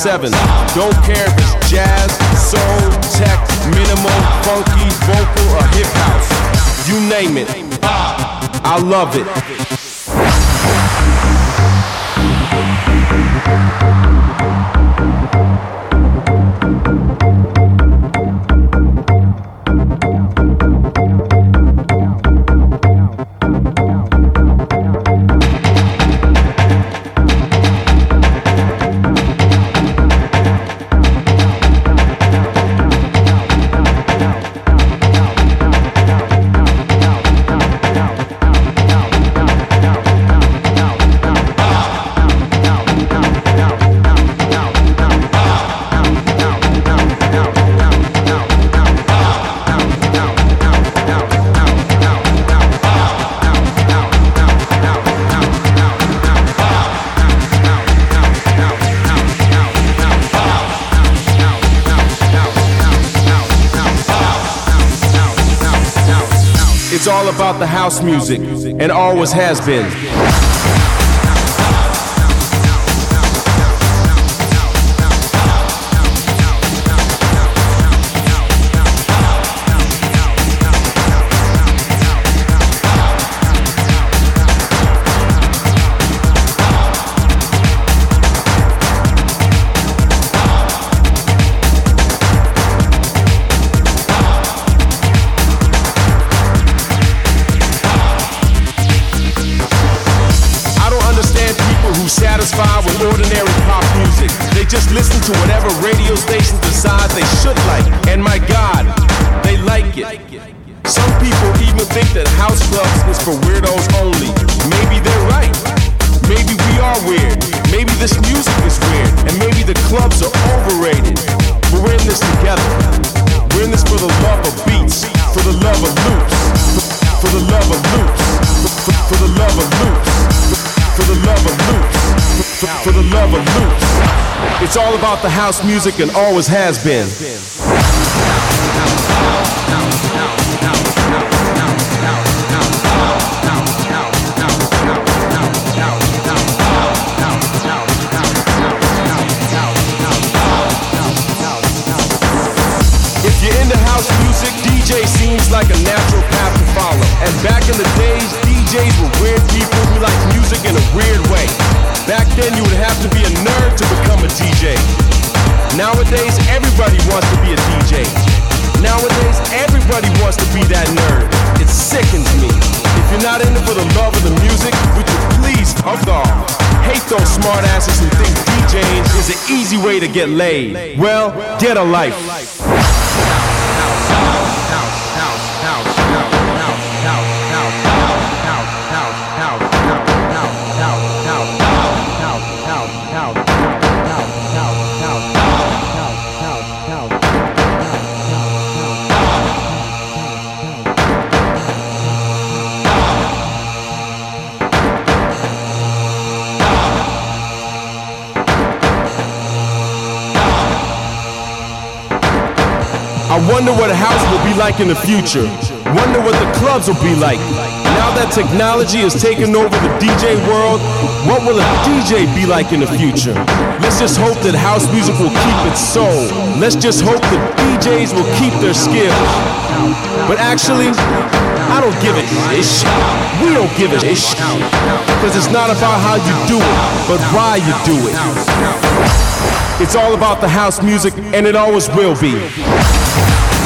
24 7. Don't care house music, and always has been. To whatever radio station It's all about the house music and always has been. If you're into house music, DJ seems like a natural path to follow. And back in the days, DJs were weird people who liked music in a weird way. Back then, you would have to be a nerd to become a DJ. Nowadays, everybody wants to be a DJ. Nowadays, everybody wants to be that nerd. It sickens me. If you're not in it for the love of the music, would you please fuck off? Hate those smartasses who think DJing is an easy way to get laid. Well, get a life. Wonder what a house will be like in the future. Wonder what the clubs will be like. Now that technology has taken over the DJ world, what will a DJ be like in the future? Let's just hope that house music will keep its soul. Let's just hope that DJs will keep their skills. But actually, I don't give a ish. We don't give a ish. Because it's not about how you do it, but why you do it. It's all about the house music, and it always will be. House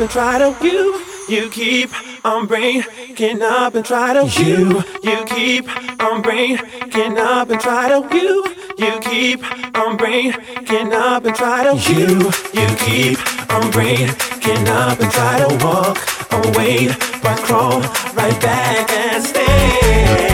and try to you. You keep on breaking up and try to you. You keep on breaking up and try to you. You keep on breaking up and try to you. You keep on breaking up and try to walk away, but crawl right back and stay.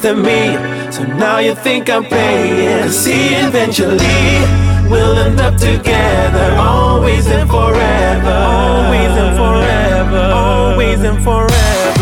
To me. So now you think I'm paying. See, eventually we'll end up together, always and forever. Always and forever. Always and forever.